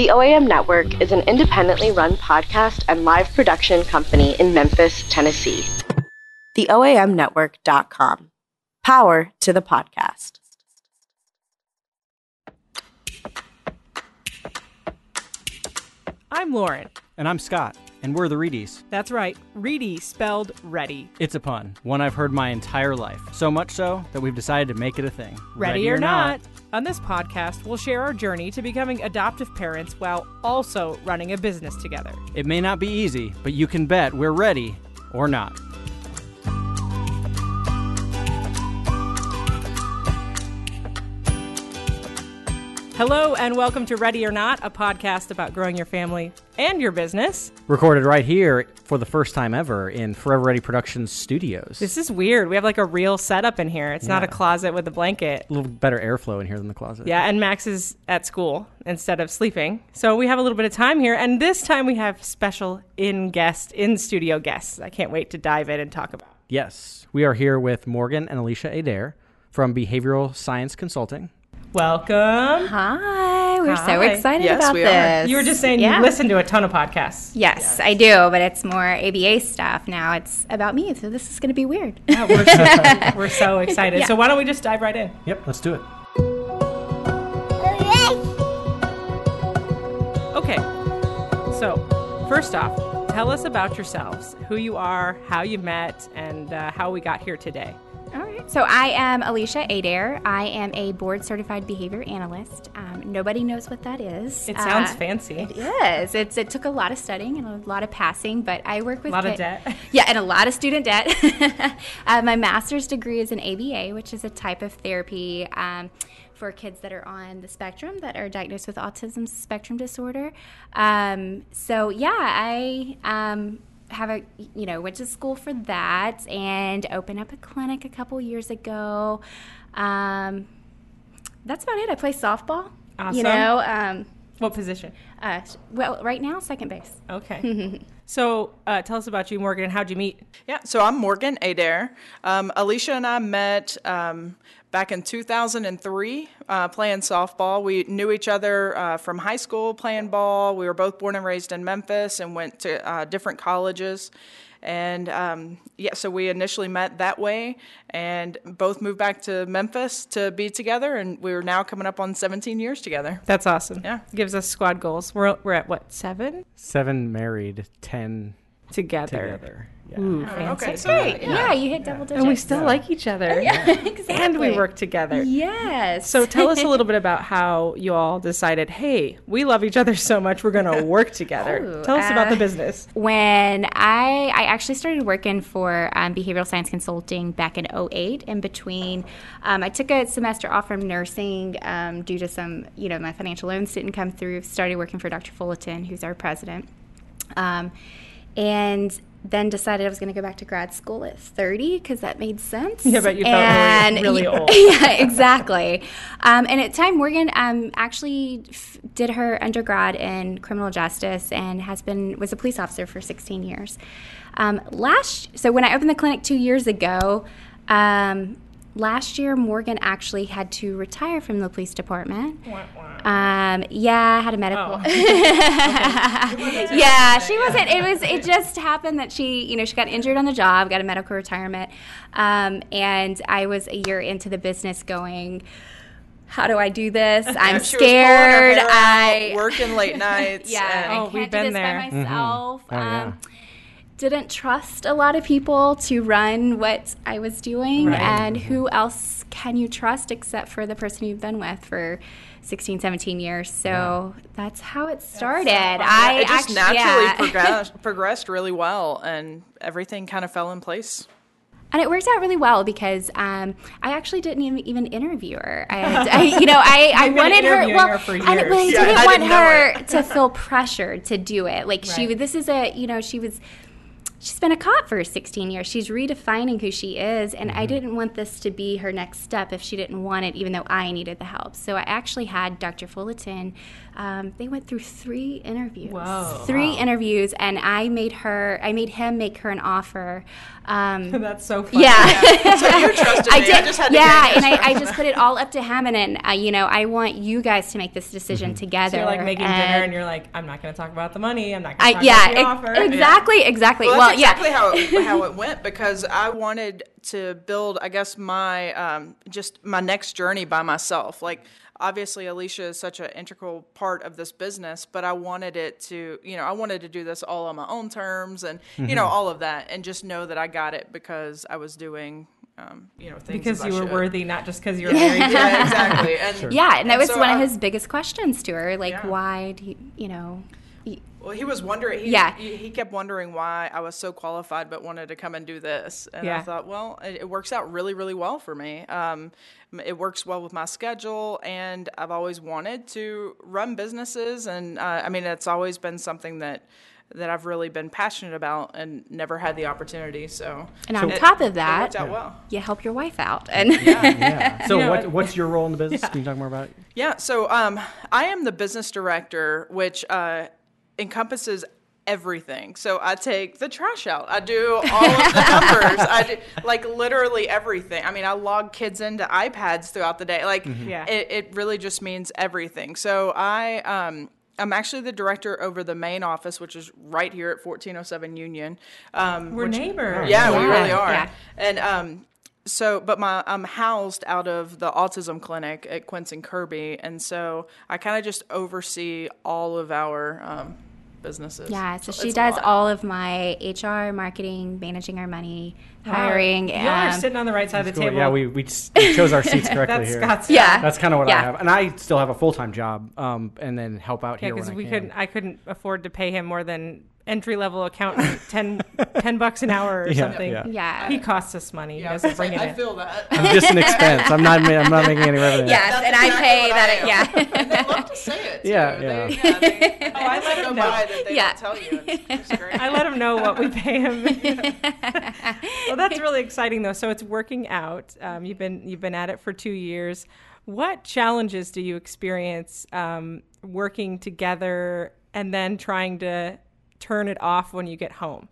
The OAM Network is an independently run podcast and live production company in Memphis, Tennessee. TheOAMNetwork.com. Power to the podcast. I'm Lauren. And I'm Scott, and we're the Reedies. That's right, Reedy spelled ready. It's a pun, one I've heard my entire life. So much so that we've decided to make it a thing. Ready, or, not. On this podcast, we'll share our journey to becoming adoptive parents while also running a business together. It may not be easy, but you can bet we're ready or not. Hello, and welcome to Ready or Not, a podcast about growing your family and your business. Recorded right here for the first time ever in Forever Ready Productions studios. This is weird. We have like a real setup in here. It's not a Yeah. closet with a blanket. a little better airflow in here than the closet. Yeah, and Max is at school instead of sleeping. So we have a little bit of time here, and this time we have special in guest, in studio guests. I can't wait to dive in and talk about. Yes. We are here with Morgan and Alicia Adair from Behavioral Science Consulting. Welcome. Hi, we're so excited Yes, about we are. this. You were just saying Yeah. you listen to a ton of podcasts. Yes, I do, but it's more ABA stuff now. It's about me, so this is going to be weird. Yeah, we're, so, we're so excited. Yeah. So why don't we just dive right in? Yep, let's do it. Okay. So first off, tell us about yourselves, who you are, how you met, and uh, how we got here today. All right. So I am Alicia Adair. I am a board certified behavior analyst. Um, nobody knows what that is. It sounds Uh, fancy. It is. It's it took a lot of studying and a lot of passing, but I work with A lot of debt. Yeah, and a lot of student debt. uh, my master's degree is in ABA, which is a type of therapy um, for kids that are on the spectrum that are diagnosed with autism spectrum disorder. Um, so yeah, I. Um, have a you know went to school for that and opened up a clinic a couple years ago um, that's about it i play softball Awesome. you know um, What position? uh, well right now second base Okay. so uh, tell us about you, Morgan, and how'd you meet? Yeah, so I'm Morgan Adair. Um, Alicia and I met um, back in 2003 uh, playing softball. We knew each other uh, from high school playing ball. We were both born and raised in Memphis and went to uh, different colleges. And um, yeah, so we initially met that way and both moved back to Memphis to be together. And we're now coming up on 17 years together. That's awesome. Yeah. Gives us squad goals. We're, we're at what, seven Seven married, ten together. together. Yeah. Ooh, fancy. Okay, so great yeah, you hit double digits And we still like each other. exactly. And we work together. yes So tell us a little bit about how you all decided, hey, we love each other so much, we're going to work together. Ooh, tell us about uh, the business. when I I actually started working for um, behavioral science consulting back in 08 in between um, I took a semester off from nursing um, due to some you know my financial loans didn't come through started working for Dr. Fullerton who's our president um, and then decided I was going to go back to grad school at 30 because that made sense. Yeah, but you felt really- really old. yeah, exactly. Um, and at Time Morgan um, actually f- did her undergrad in criminal justice and has been was a police officer for 16 years. Um, last, so when I opened the clinic two years ago. Um, Last year, Morgan actually had to retire from the police department. Um, yeah, had a medical. Oh. yeah, she wasn't. It was. It just happened that she, you know, she got injured on the job, got a medical retirement, um, and I was a year into the business, going, "How do I do this? I'm She was her scared. hair out, I working late nights. yeah, and- I Oh, can't we've do been this there. by myself. Oh, yeah. Didn't trust a lot of people to run what I was doing, Right. and who else can you trust except for the person you've been with for 16, 17 years? So that's how it started. I it just actu- naturally yeah. progressed, progressed really well, and everything kind of fell in place. And it worked out really well because um, I actually didn't even, even interview her. I, I, you know, I, I wanted her. Well, her for and I years. really Yeah, didn't I want didn't her to feel pressured to do it. Like she, Right. this is a, you know, she was she's been a cop for 16 years. She's redefining who she is, and I mm-hmm. didn't want this to be her next step if she didn't want it, even though I needed the help. So I actually had Dr. Fullerton. Um, they went through three interviews. Whoa. Three interviews, and I made her. I made him make her an offer. Um, That's so funny. yeah. So you trusted me. I did. just had to yeah, and I, I just put it all up to him, and then uh, you know, I want you guys to make this decision together. So you're like making dinner and you're like, I'm not going to talk about the money. I'm not going to talk yeah, about the ex- offer. exactly, exactly. Well, Well, that's exactly yeah. how it, how it went because I wanted to build, I guess, my um, just my next journey by myself. Like, obviously, Alicia is such an integral part of this business, but I wanted it to, you know, I wanted to do this all on my own terms and you know all of that, and just know that I got it because I was doing, um, you know, things Because as I you were should. worthy, not just because you were married. Yeah, exactly. And Yeah, and that was so one I- of his biggest questions to her. Like, Yeah. why do you, you know? Y- Well, he was wondering. He, Yeah. he, he kept wondering why I was so qualified, but wanted to come and do this. And Yeah. I thought, well, it, it works out really, really well for me. Um, it works well with my schedule, and I've always wanted to run businesses, and uh, I mean, it's always been something that that I've really been passionate about, and never had the opportunity. So, And on it- top of that, worked out well. you help your wife out. And Yeah. Yeah. So You know, what, it- what's your role in the business? Can you talk more about it? Yeah, so um, I am the business director, which uh, encompasses everything. So I take the trash out. I do all of the numbers. I do like literally everything. I mean, I log kids into iPads throughout the day. Like, Yeah. it, it really just means everything. So I. Um, I'm actually the director over the main office, which is right here at 1407 Union. Um, We're which- neighbors. yeah, we really are. yeah. And um, so, but my I'm housed out of the autism clinic at Quince and Kirby, and so I kind of just oversee all of our um, businesses. yeah, so It's she does all of my HR, marketing, managing our money, hiring. You are um, sitting on the right side of the Cool. table. Yeah, we, we, s- we chose our seats correctly That's here. Scott's. Yeah. That's kind of what I have, and I still have a full time job, um, and then help out Yeah, here when because we can. couldn't. I couldn't afford to pay him more than entry level accountant 10, 10 bucks an hour or Yeah, something. yeah. Yeah. He costs us money. He Yeah, doesn't bring it I in. feel that. I'm just an expense. I'm not. I'm not making any revenue. Yes, That's and I pay that. I it- yeah. and they love to say it. Too. Yeah, They, yeah. yeah they, oh, I let go him know. by that they Yeah. don't tell you. It's, it's. I let him know what we pay him. well, that's really exciting, though. So it's working out. Um, you've been you've been at it for two years. What challenges do you experience um, working together and then trying to turn it off when you get home?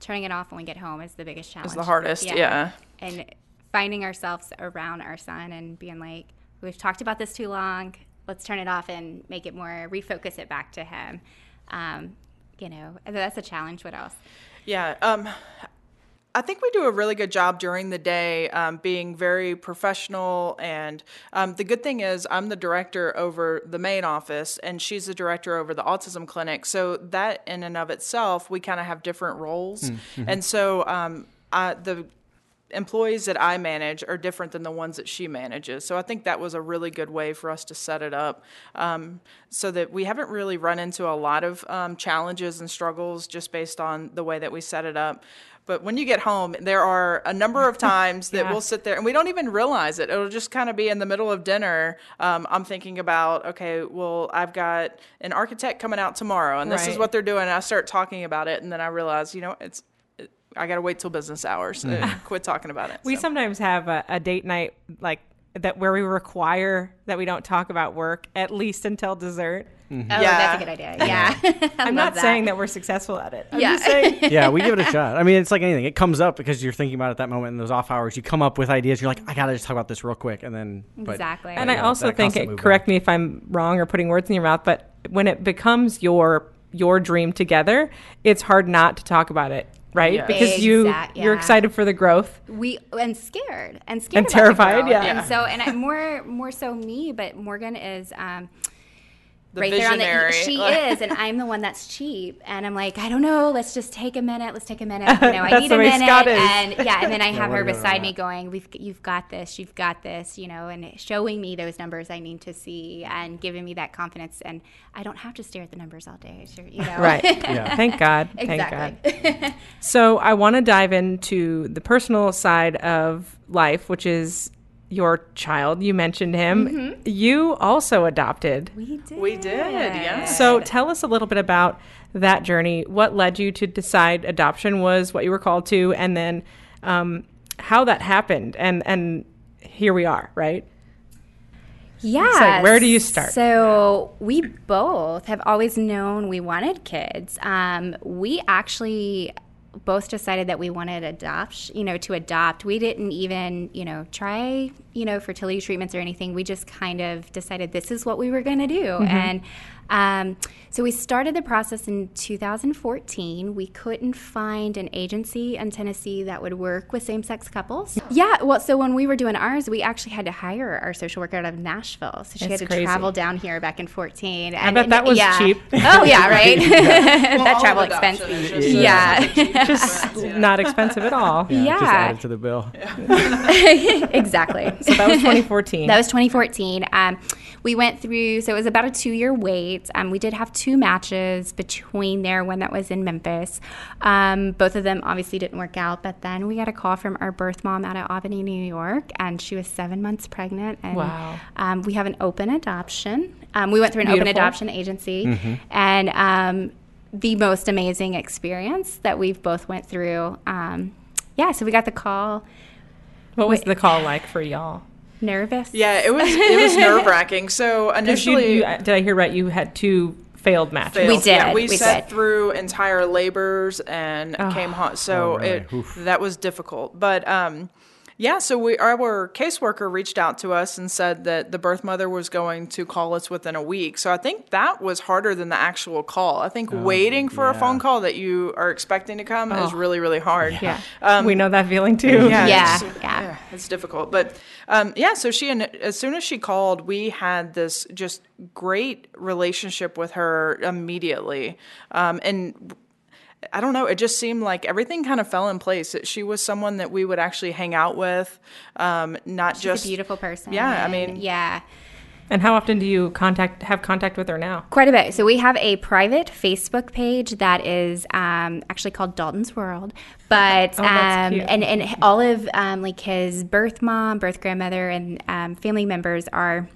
Turning it off when we get home is the biggest challenge. It's the hardest. Yeah. And finding ourselves around our son and being like, we've talked about this too long. Let's turn it off and make it more, refocus it back to him. Um, you know, that's a challenge. What else? Yeah. Um, I think we do a really good job during the day um, being very professional. And um, the good thing is, I'm the director over the main office, and she's the director over the autism clinic. So, that in and of itself, we kind of have different roles. And so, um, I, the employees that I manage are different than the ones that she manages. So I think that was a really good way for us to set it up um, so that we haven't really run into a lot of um, challenges and struggles just based on the way that we set it up. But when you get home, there are a number of times that Yeah. we'll sit there and we don't even realize it. It'll just kind of be in the middle of dinner. Um, I'm thinking about, okay, well, I've got an architect coming out tomorrow, and this is what they're doing. And I start talking about it, and then I realize, you know, it's I got to wait till business hours. Uh, quit talking about it. We So. sometimes have a, a date night like that where we require that we don't talk about work at least until dessert. Oh, Yeah. that's a good idea. Yeah. I I'm love not saying that we're successful at it. I'm Yeah. just saying yeah, we give it a shot. I mean, it's like anything. It comes up because you're thinking about it at that moment in those off hours. You come up with ideas. You're like, I gotta just talk about this real quick, and then but- Exactly. And I know, also think, it, correct back. me if I'm wrong or putting words in your mouth, but when it becomes your your dream together, it's hard not to talk about it, right? Yeah. Because you Exact- you're excited for the growth. we and scared and scared And terrified, growth. yeah. Yeah. And so and I, more more so me, but Morgan is um, The right there on visionary. the. She is, and I'm the one that's cheap, and I'm like, I don't know. Let's just take a minute. Let's take a minute. You know, I need a way minute. Scott is. And yeah, and then I have we're her beside me, going, "We've you've got this. You've got this." You know, and showing me those numbers I need to see, and giving me that confidence, and I don't have to stare at the numbers all day. Sure, you know. Right. Yeah. Thank God. Thank God. exactly. So I want to dive into the personal side of life, which is your child. You mentioned him. You also adopted. We did. We did, yes. So tell us a little bit about that journey. What led you to decide adoption was what you were called to, and then um, how that happened, and and here we are, right? Yeah. like, where do you start? So we both have always known we wanted kids. Um, we actually both decided that we wanted adopt, you know, to adopt. We didn't even, you know, try, you know, fertility treatments or anything. We just kind of decided this is what we were going to do. Mm-hmm. And um, so we started the process in 2014. We couldn't find an agency in Tennessee that would work with same sex couples. Yeah, well, so when we were doing ours, we actually had to hire our social worker out of Nashville. So she That's had to crazy. travel down here back in 14. I bet that was yeah. cheap. Oh, yeah, right? that travel expense. just, Yeah. such a cheap Just not expensive at all. Just Yeah. added to the bill. exactly. So that was 2014. That was 2014. Um, we went through, so it was about a two year wait. Um, we did have two matches between there, one that was in Memphis. Um, both of them obviously didn't work out, but then we got a call from our birth mom out of Albany, New York, and she was seven months pregnant. And Wow. um, we have an open adoption. Um, we went through an open adoption agency, and um, the most amazing experience that we've both went through. Um, yeah, so we got the call. what was the call like for y'all? Nervous. Yeah, it was it was nerve wracking. So 'Cause you- initially, you- did I hear right? You had two failed matches. failed. We did, Yeah, we, we sat did. through entire labors and came home. So Oh, really? it that was difficult. But um, yeah, so we our caseworker reached out to us and said that the birth mother was going to call us within a week. So I think that was harder than the actual call. I think waiting for a phone call that you are expecting to come is really really hard. Yeah. we know that feeling too. Yeah, Yeah, it's, yeah. it's difficult. But um, yeah, so she and as soon as she called, we had this just great relationship with her immediately, um, and. I don't know. It just seemed like everything kind of fell in place. That she was someone that we would actually hang out with, um, not She's just a beautiful person. Yeah, I mean- yeah. And how often do you contact have contact with her now? Quite a bit. So we have a private Facebook page that is um, actually called Dalton's World, but Oh, um, and and all of um, like his birth mom, birth grandmother, and um, family members are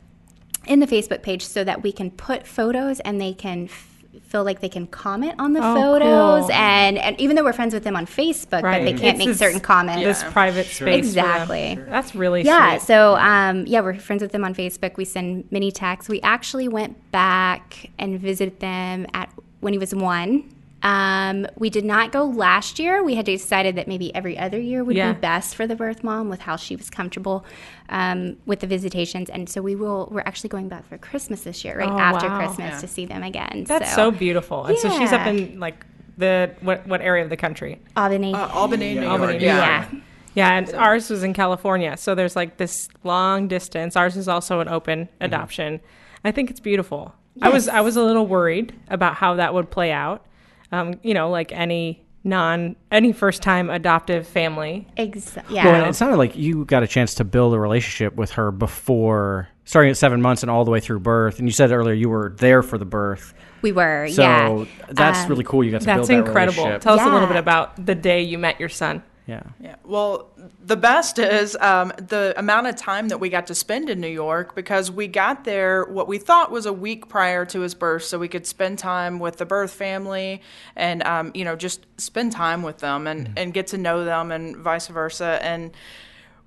in the Facebook page so that we can put photos and they can. F- feel like they can comment on the Oh, photos cool. and, and even though we're friends with them on facebook but they can't It's make this- certain comments This private space. for them. Exactly. That's really Yeah, sweet. so um, yeah, we're friends with them on Facebook. We send mini texts. We actually went back and visited them at when he was one. Um, we did not go last year. We had decided that maybe every other year would Yeah. be best for the birth mom with how she was comfortable um, with the visitations, and so we will. We're actually going back for Christmas this year, right Oh, after wow. Christmas, Yeah. to see them again. That's so beautiful. And so she's up in like the what what area of the country? Albany. uh, Albany, New Albany, York. New Yeah. York. Yeah, and ours was in California. So there's like this long distance. Ours is also an open adoption. I think it's beautiful. I was I was a little worried about how that would play out. Um, you know, like any non any first time adoptive family. Ex- Well, yeah. and it sounded like you got a chance to build a relationship with her before starting at seven months and all the way through birth. And you said earlier you were there for the birth. we were. So yeah. that's Um, really cool. You got to That's build that incredible. relationship. Tell us a little bit about the day you met your son. Yeah. Yeah. Well, the best is um, the amount of time that we got to spend in New York because we got there what we thought was a week prior to his birth, so we could spend time with the birth family and um, you know just spend time with them and and get to know them and vice versa and.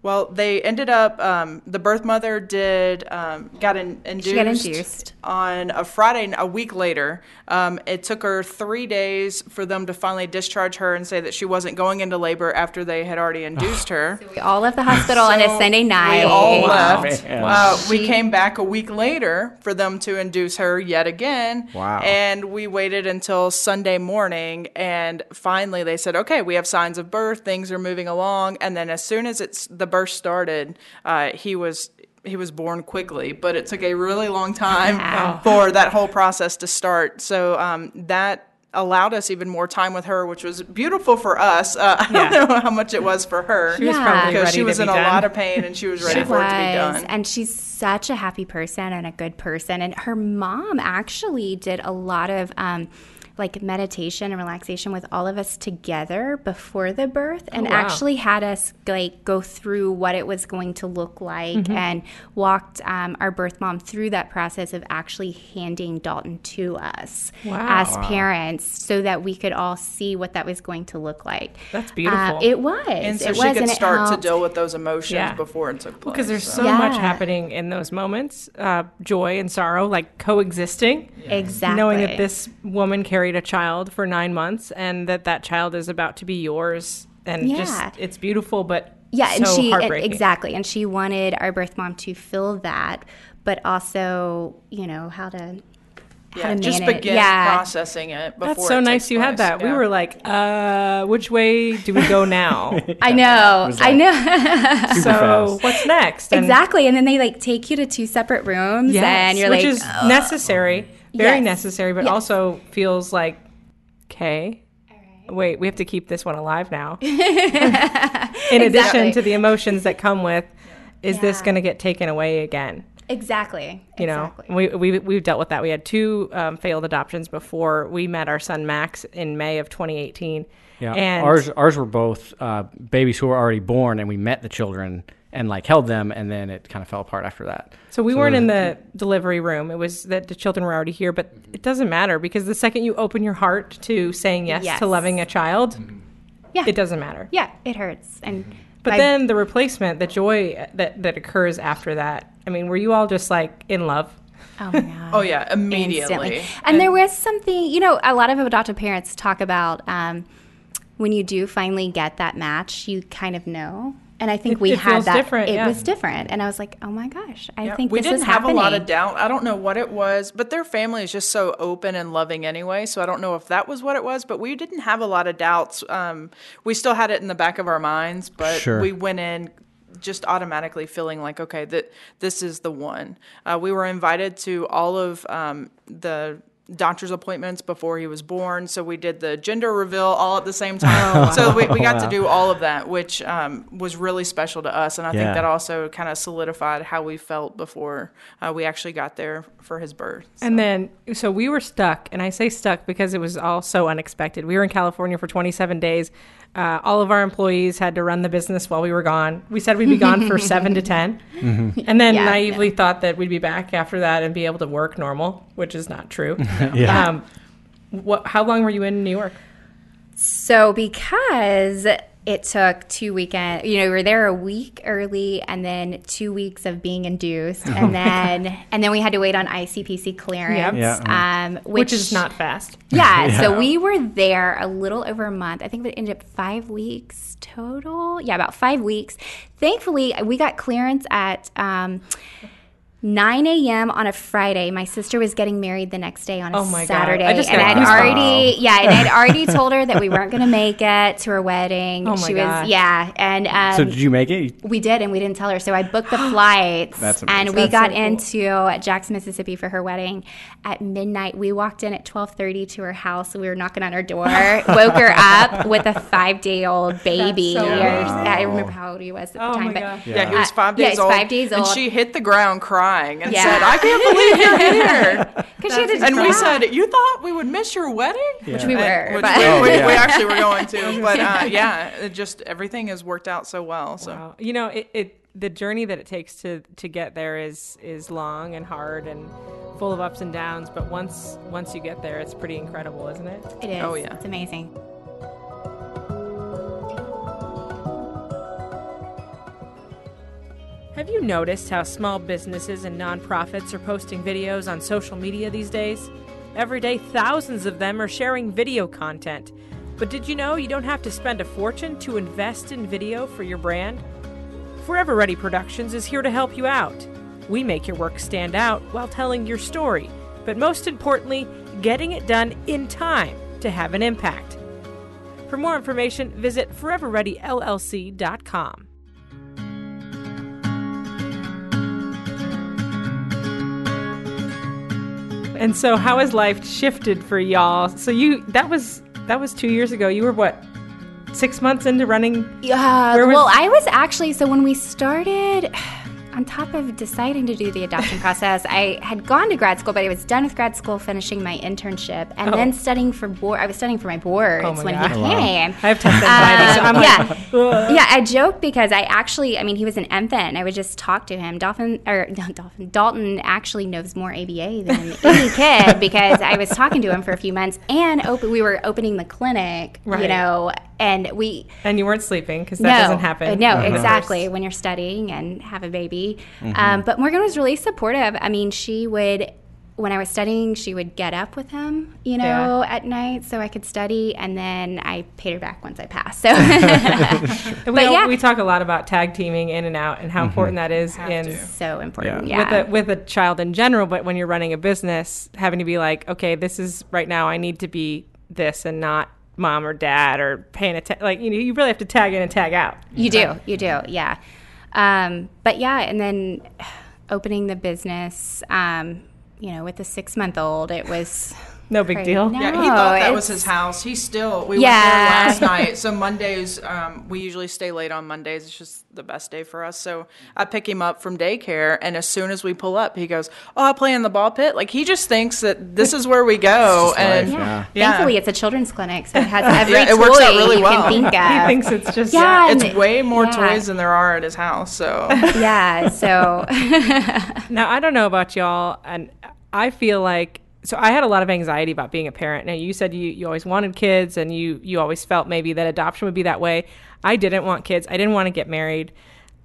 Well, they ended up. Um, the birth mother did um, got in, induced, got induced. on a Friday, a week later. Um, it took her three days for them to finally discharge her and say that she wasn't going into labor after they had already induced her. So we all left the hospital on a Sunday night. We all Wow. left. Man. Uh, we came back a week later for them to induce her yet again. Wow. And we waited until Sunday morning, and finally they said, "Okay, we have signs of birth. Things are moving along." And then as soon as it's the birth started, uh, he was. He was born quickly, but it took a really long time Wow. for that whole process to start. So um, that allowed us even more time with her, which was beautiful for us. Uh, I Yeah. don't know how much it was for her She was Yeah. probably because ready she was to in be a done. lot of pain and she was ready She for it to be done. And she's such a happy person and a good person. And her mom actually did a lot of um, like meditation and relaxation with all of us together before the birth and Oh, wow. actually had us like go through what it was going to look like Mm-hmm. and walked um, our birth mom through that process of actually handing Dalton to us Wow. as parents so that we could all see what that was going to look like. That's Uh, beautiful. it was. And so it she was, could start to deal with those emotions Yeah. before it took place. because there's so Yeah. much happening in those moments uh, joy and sorrow like coexisting Exactly. knowing that this woman carried a child for nine months and that that child is about to be yours and Yeah. just it's beautiful but Yeah, and she heartbreaking. exactly, and she wanted our birth mom to fill that, but also, you know, how to how yeah, to just manage. begin yeah, processing it before that's so it nice takes you had place. that we were like uh which way do we go now I know, was I know. So fast. what's next And- exactly, and then they like take you to two separate rooms, Yes, and you're which like, is necessary, very Yes. necessary, but Yes. also feels like, okay, wait, we have to keep this one alive now. In addition to the emotions that come with, is this going to get taken away again? exactly, You know, exactly. we, we, we've dealt with that. We had two um, failed adoptions before we met our son Max in May of 2018. Yeah, and ours ours were both uh, babies who were already born, and we met the children and like held them, and then it kind of fell apart after that. So we weren't those- in the delivery room. It was that the children were already here, but it doesn't matter because the second you open your heart to saying yes, Yes. to loving a child, Yeah. it doesn't matter. yeah, it hurts, and But I- then the replacement, the joy that that occurs after that. I mean, were you all just like in love? oh my god, Oh yeah, immediately. instantly. And, there was something, you know, a lot of adoptive parents talk about um, when you do finally get that match, you kind of know. And I think It- we it had feels that. different, it yeah. was different, and I was like, "Oh my gosh, I Yeah, think we this didn't is have happening." a lot of doubt. I don't know what it was, but their family is just so open and loving anyway. So I don't know if that was what it was, but we didn't have a lot of doubts. Um, we still had it in the back of our minds, but Sure. we went in just automatically feeling like, okay, that this is the one. Uh, we were invited to all of um, the doctor's appointments before he was born. So we did the gender reveal all at the same time. So we, we got to do all of that, which um, was really special to us. And I Yeah. think that also kind of solidified how we felt before uh, we actually got there for his birth. And then, so we were stuck, and I say stuck because it was all so unexpected. We were in California for 27 days. Uh, all of our employees had to run the business while we were gone. We said we'd be gone for seven to 10. And then Yeah, naively thought that we'd be back after that and be able to work normal, which is not true. Yeah. Um, what, how long were you in New York? So because it took two weekend, you know, we were there a week early, and then two weeks of being induced, and then and then we had to wait on ICPC clearance, Yep. Yeah. um, which, Which is not fast. Yeah, so we were there a little over a month. I think it ended up five weeks total. Yeah, about five weeks. Thankfully, we got clearance at um, 9 a.m. on a Friday. My sister was getting married the next day on a Oh my God. Saturday, I just and I'd goosebumps. already yeah, and I'd already told her that we weren't going to make it to her wedding. Oh my she gosh. was yeah, and um, so did you make it? we did, and we didn't tell her. So I booked the flights, That's and we That's got so cool. into Jackson, Mississippi for her wedding at midnight. We walked in at twelve thirty to her house. We were knocking on her door, woke her up with a five day old baby. so Or- awesome. I remember how old he was at Oh the time, my but gosh. Yeah, he was Uh, five yeah, days he's old. five days And old. she hit the ground crying and Yeah. said, I can't believe you're here. because she had to and we said, You thought we would miss your wedding? which we And- were, which but- we, Oh, we, yeah. we actually were going to. But uh, yeah, it just everything has worked out so well. So Wow. You know, it, it the journey that it takes to to get there is is long and hard and full of ups and downs. But once once you get there, it's pretty incredible, isn't it? it is. Oh, yeah. it's amazing. Have you noticed how small businesses and nonprofits are posting videos on social media these days? Every day, thousands of them are sharing video content. But did you know you don't have to spend a fortune to invest in video for your brand? Forever Ready Productions is here to help you out. We make your work stand out while telling your story, but most importantly, getting it done in time to have an impact. For more information, visit foreverreadyllc.com. And so, how has life shifted for y'all? So you that was that was two years ago. You were what, six months into running? Yeah. Was- well, I was actually so when we started. On top of deciding to do the adoption process, I had gone to grad school, but I was done with grad school, finishing my internship, and then studying for board. I was studying for my boards Oh my when God. he Oh, wow. came. I have test anxiety, so I'm Um, like, yeah, yeah. I joke because I actually, I mean, he was an infant. And I would just talk to him. Dolphin or not Dolphin Dalton actually knows more ABA than any kid because I was talking to him for a few months, and open, we were opening the clinic, you know, and we and you weren't sleeping because that doesn't happen. uh, No, of course. exactly. When you're studying and have a baby. Um, but Morgan was really supportive. I mean, she would, when I was studying, she would get up with him, you know, at night so I could study. And then I paid her back once I passed. So, And we, but yeah. we talk a lot about tag teaming in and out and how important that is in so important. Yeah. Yeah. with a with a child in general. But when you're running a business, having to be like, okay, this is right now. I need to be this and not mom or dad or paying attention. Like you know, you really have to tag in and tag out. You do, you do, yeah. Um, but yeah, and then opening the business, um, you know, with a six month old, it was No big crazy. deal. No, Yeah, he thought that was his house. He still we Yeah. went there last night. So Mondays, um, we usually stay late on Mondays. It's just the best day for us. So I pick him up from daycare, and as soon as we pull up, he goes, "Oh, I play in the ball pit." Like he just thinks that this is where we go, and life, Yeah. Yeah. Yeah. Thankfully, it's a children's clinic, so it has every Yeah, it toy works out really you well. can think of. He thinks it's just Yeah. it's way more yeah. toys than there are at his house. So yeah, so Now I don't know about y'all, and I feel like so I had a lot of anxiety about being a parent. Now you said you, you always wanted kids, and you you always felt maybe that adoption would be that way. I didn't want kids. I didn't want to get married.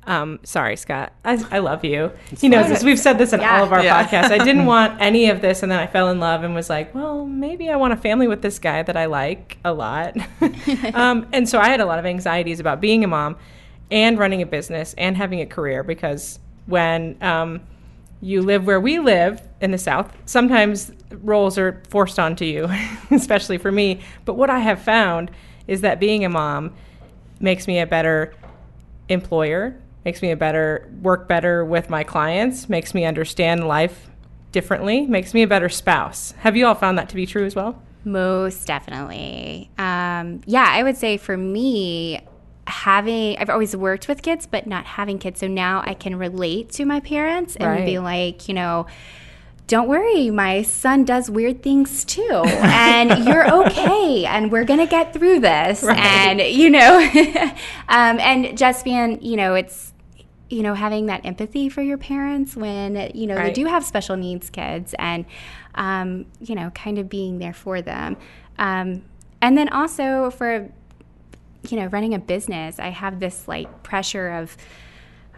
Um, sorry, Scott. I, I love you. he knows this. We've said this in Yeah. all of our Yeah. podcasts. I didn't want any of this, and then I fell in love and was like, well, maybe I want a family with this guy that I like a lot. um, and so I had a lot of anxieties about being a mom and running a business and having a career because when um, you live where we live in the South, sometimes roles are forced onto you, especially for me. But what I have found is that being a mom makes me a better employer, makes me a better work better with my clients, makes me understand life differently, makes me a better spouse. Have you all found that to be true as well? most definitely. Um, yeah, I would say for me, having I've always worked with kids, but not having kids, so now I can relate to my parents and be like, you know. Don't worry, my son does weird things too, and you're okay, and we're gonna get through this. And you know, um, and just being, you know, it's you know having that empathy for your parents when you know they do have special needs kids and um, you know kind of being there for them um, and then also for you know running a business i have this like pressure of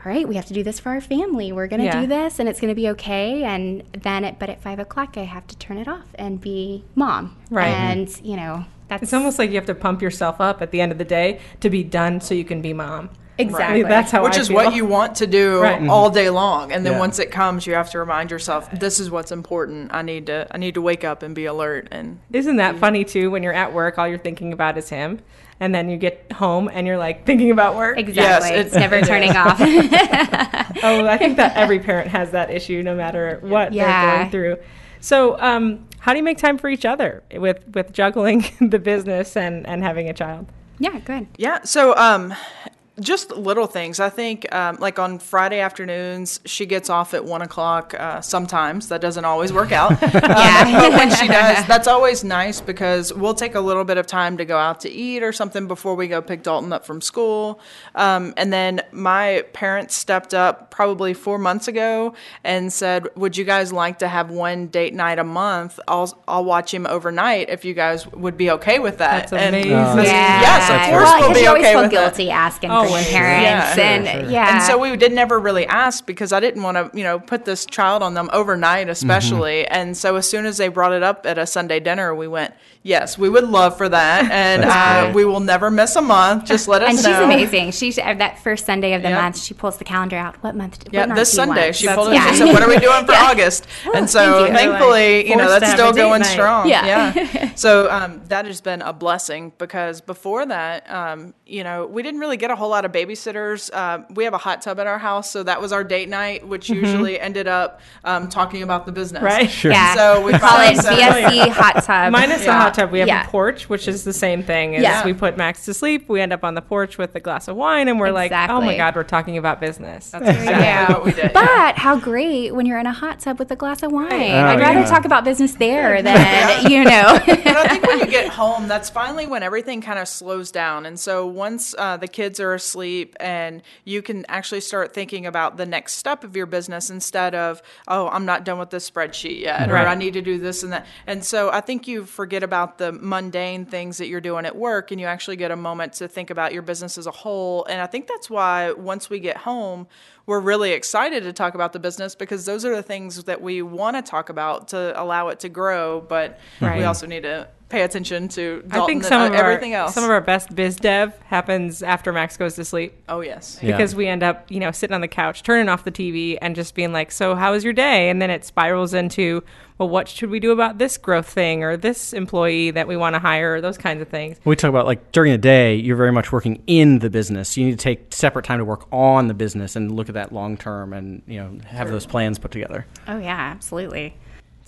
all right we have to do this for our family we're going to Yeah. do this and it's going to be okay and then at but at five o'clock i have to turn it off and be mom Right. Mm-hmm. and you know that's It's almost like you have to pump yourself up at the end of the day to be done so you can be mom. Exactly That's how which I is feel. what you want to do Right. all day long and then Yeah. once it comes you have to remind yourself this is what's important i need to i need to wake up and be alert and Isn't that funny too? When you're at work, all you're thinking about is him, and then you get home and you're like thinking about work. exactly it- it's never turning off oh, I think that every parent has that issue, no matter what they're going through. So, um, how do you make time for each other with with juggling the business and and having a child? yeah good Yeah. So, um, just little things. I think, um, like on Friday afternoons, she gets off at one o'clock. Uh, sometimes that doesn't always work out. Um, but when she does, that's always nice because we'll take a little bit of time to go out to eat or something before we go pick Dalton up from school. Um, and then my parents stepped up probably four months ago and said, "Would you guys like to have one date night a month? I'll I'll watch him overnight if you guys would be okay with that." That's And- amazing. Oh, yeah Yes, of course well, we'll 'cause be you always okay feel with that. guilty asking for Always. your parents Yeah. And sure. yeah And so we did never really ask because I didn't want to, you know, put this child on them overnight, especially. And so as soon as they brought it up at a Sunday dinner, we went, yes, we would love for that, and uh, we will never miss a month. Just let us know. and she's amazing. She's uh, that first Sunday of the Yeah. month. She pulls the calendar out. What month? what Yeah, month this do Sunday she That's pulled it. yeah. She said, "What are we doing for Yeah. August?" Oh, and so, thank you. thankfully, Like, you know, that's still going night. strong. Yeah. So um, that has been a blessing because before that, um, you know, we didn't really get a whole lot lot of babysitters. Uh, we have a hot tub at our house, so that was our date night, which usually ended up um, talking about the business. Right. Sure. Yeah. So we call it found- BSC hot tub. Minus the hot tub, we have Yeah. a porch, which is the same thing. As Yeah. we put Max to sleep, we end up on the porch with a glass of wine, and we're like, "Oh my god, we're talking about business." That's exactly what we did. yeah. But how great when you're in a hot tub with a glass of wine. I'd Oh, rather yeah. talk about business there than, you know. but I think when you get home, that's finally when everything kind of slows down. And so once uh, the kids are asleep, and you can actually start thinking about the next step of your business instead of, oh, I'm not done with this spreadsheet yet, Right. or I need to do this and that. And so I think you forget about the mundane things that you're doing at work, and you actually get a moment to think about your business as a whole. And I think that's why once we get home, we're really excited to talk about the business because those are the things that we want to talk about to allow it to grow. But Right. we also need to pay attention to Dalton I think and some uh, of everything our, else. Some of our best biz dev happens after Max goes to sleep. oh yes, Yeah. because we end up, you know, sitting on the couch, turning off the TV, and just being like, "So, how was your day?" And then it spirals into, "Well, what should we do about this growth thing or this employee that we want to hire?" Or those kinds of things. We talk about like during the day, you're very much working in the business. You need to take separate time to work on the business and look at that long term, and you know have those plans put together. Oh, yeah, absolutely.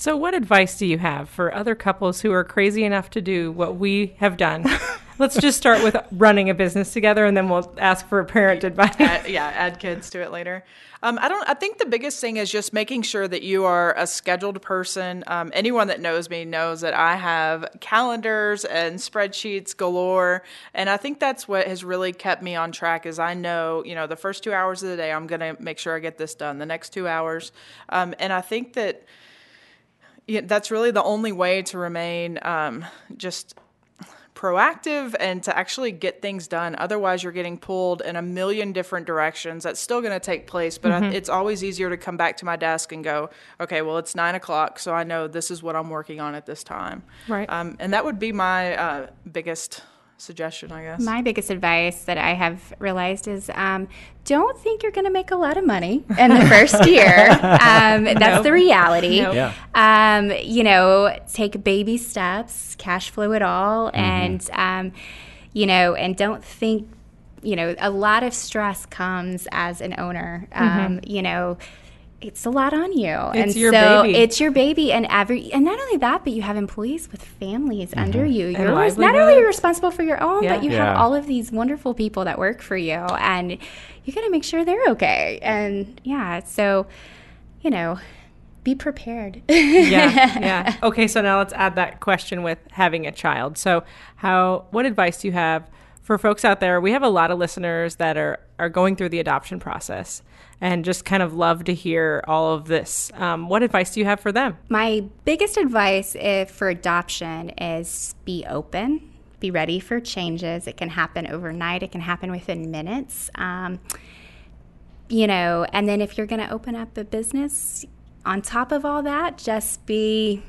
So, what advice do you have for other couples who are crazy enough to do what we have done? Let's just start with running a business together, and then we'll ask for parent advice. add, yeah, add kids to it later. Um, I don't. I think the biggest thing is just making sure that you are a scheduled person. Um, anyone that knows me knows that I have calendars and spreadsheets galore, and I think that's what has really kept me on track. Is I know, you know, the first two hours of the day, I'm gonna make sure I get this done. The next two hours, um, and I think that yeah, that's really the only way to remain um, just proactive and to actually get things done. Otherwise, you're getting pulled in a million different directions. That's still going to take place, but I, it's always easier to come back to my desk and go, okay, well, it's nine o'clock, so I know this is what I'm working on at this time. Right. Um, and that would be my uh, biggest suggestion, I guess. My biggest advice that I have realized is um, don't think you're going to make a lot of money in the first year. Um, that's Nope. the reality. Nope. Yeah. Um, you know, take baby steps, cash flow it all, and, um, you know, and don't think, you know, a lot of stress comes as an owner. Um, You know, it's a lot on you. and your so baby. it's your baby and every and not only that, but you have employees with families mm-hmm. under you. You're not only responsible for your own, Yeah. but you Yeah. have all of these wonderful people that work for you and you got to make sure they're okay. And yeah, so you know, be prepared. yeah, yeah. Okay, so now let's add that question with having a child. So, how? What advice do you have for folks out there? We have a lot of listeners that are are going through the adoption process and just kind of love to hear all of this. Um, what advice do you have for them? My biggest advice if, for adoption is be open, be ready for changes. It can happen overnight, it can happen within minutes. Um, you know, and then if you're going to open up a business, on top of all that, just be.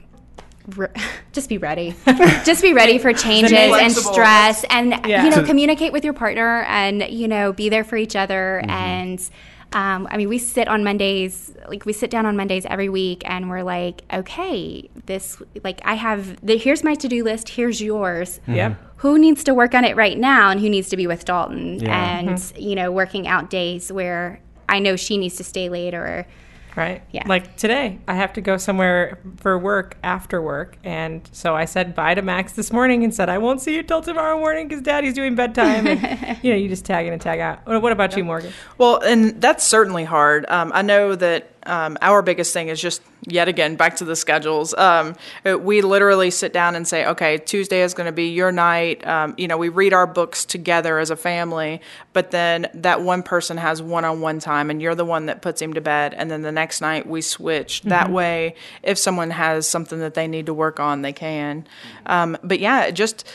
re- Just be ready. just be ready for changes and stress, and Yeah. you know, communicate with your partner, and you know, be there for each other. And um, I mean, we sit on Mondays, like we sit down on Mondays every week, and we're like, okay, this, like, I have, the, here's my to do list, here's yours. Yep. Who needs to work on it right now, and who needs to be with Dalton? Yeah. And you know, working out days where I know she needs to stay late, or Right. Yeah. Like today, I have to go somewhere for work after work. And so I said bye to Max this morning and said, I won't see you till tomorrow morning because daddy's doing bedtime. And, you know, you just tag in and tag out. What what about you, Morgan? Well, and that's certainly hard. Um, I know that um, our biggest thing is just yet again back to the schedules. Um, uh, we literally sit down and say, okay, Tuesday is going to be your night. Um, you know, we read our books together as a family, but then that one person has one-on-one time, and you're the one that puts him to bed, and then the next night we switch. That way, if someone has something that they need to work on, they can. Um, but yeah, just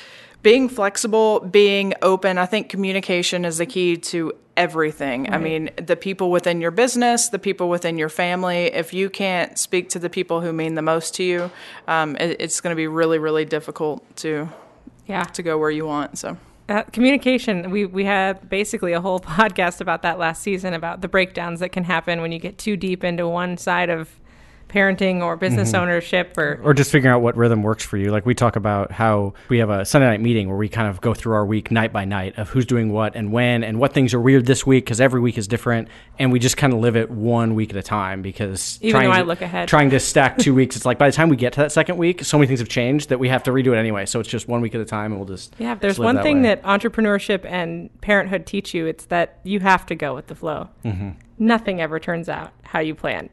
being flexible, being open. I think communication is the key to everything. I mean, the people within your business, the people within your family. If you can't speak to the people who mean the most to you, um, it, it's going to be really, really difficult to Yeah. to go where you want. So. Uh, communication. We we had basically a whole podcast about that last season about the breakdowns that can happen when you get too deep into one side of parenting or business ownership or or just figuring out what rhythm works for you. Like we talk about how we have a Sunday night meeting where we kind of go through our week night by night of who's doing what and when and what things are weird this week because every week is different, and we just kind of live it one week at a time because Even trying though I to- look ahead. trying to stack two weeks, it's like by the time we get to that second week, so many things have changed that we have to redo it anyway. So it's just one week at a time, and we'll just Yeah, if there's just one that thing way. that entrepreneurship and parenthood teach you, it's that you have to go with the flow. Mm-hmm. Nothing ever turns out how you plan,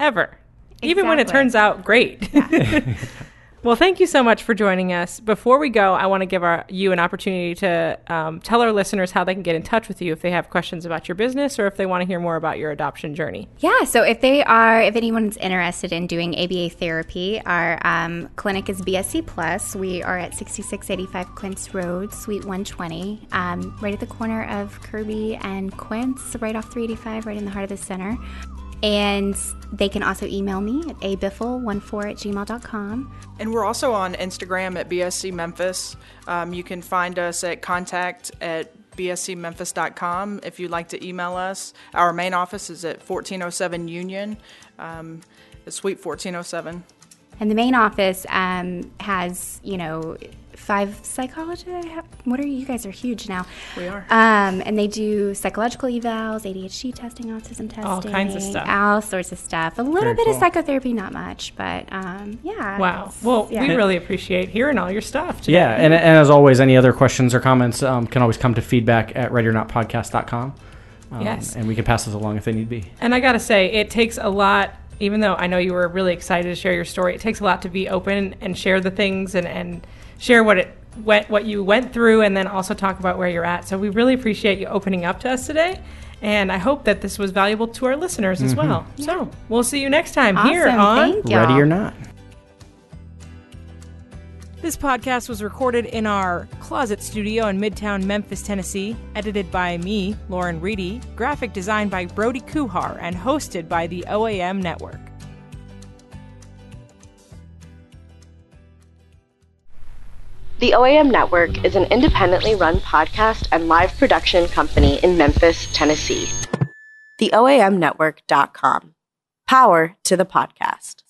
ever. Even when it turns out great. well, thank you so much for joining us. Before we go, I want to give our, you an opportunity to um, tell our listeners how they can get in touch with you if they have questions about your business or if they want to hear more about your adoption journey. Yeah, so if they are, if anyone's interested in doing ABA therapy, our um, clinic is BSC Plus. We are at 6685 Quince Road, Suite 120, um, right at the corner of Kirby and Quince, right off 385, right in the heart of the center. And they can also email me at abiffle14 at gmail.com. And we're also on Instagram at BSC Memphis. Um, you can find us at contact at bscmemphis.com if you'd like to email us. Our main office is at 1407 Union, um, Suite 1407. And the main office um, has, you know, five psychologists. What are you, you guys are huge now? We are. Um, and they do psychological evals, ADHD testing, autism testing, All kinds of stuff. all sorts of stuff. A little Very bit cool. of psychotherapy, not much, but um, yeah. Wow. Well, yeah. we really appreciate hearing all your stuff. Today. Yeah, and, and as always, any other questions or comments um, can always come to feedback at readyornotpodcast.com. Um, Yes. And we can pass those along if they need be. And I got to say, it takes a lot, even though I know you were really excited to share your story, it takes a lot to be open and share the things and, and share what it went, what you went through and then also talk about where you're at. So we really appreciate you opening up to us today. And I hope that this was valuable to our listeners as well. Mm-hmm. So we'll see you next time here on Ready or not. This podcast was recorded in our closet studio in Midtown Memphis, Tennessee, edited by me, Lauren Reedy, graphic design by Brody Kuhar, and hosted by the OAM Network. The OAM Network is an independently run podcast and live production company in Memphis, Tennessee. TheOAMNetwork.com. Power to the podcast.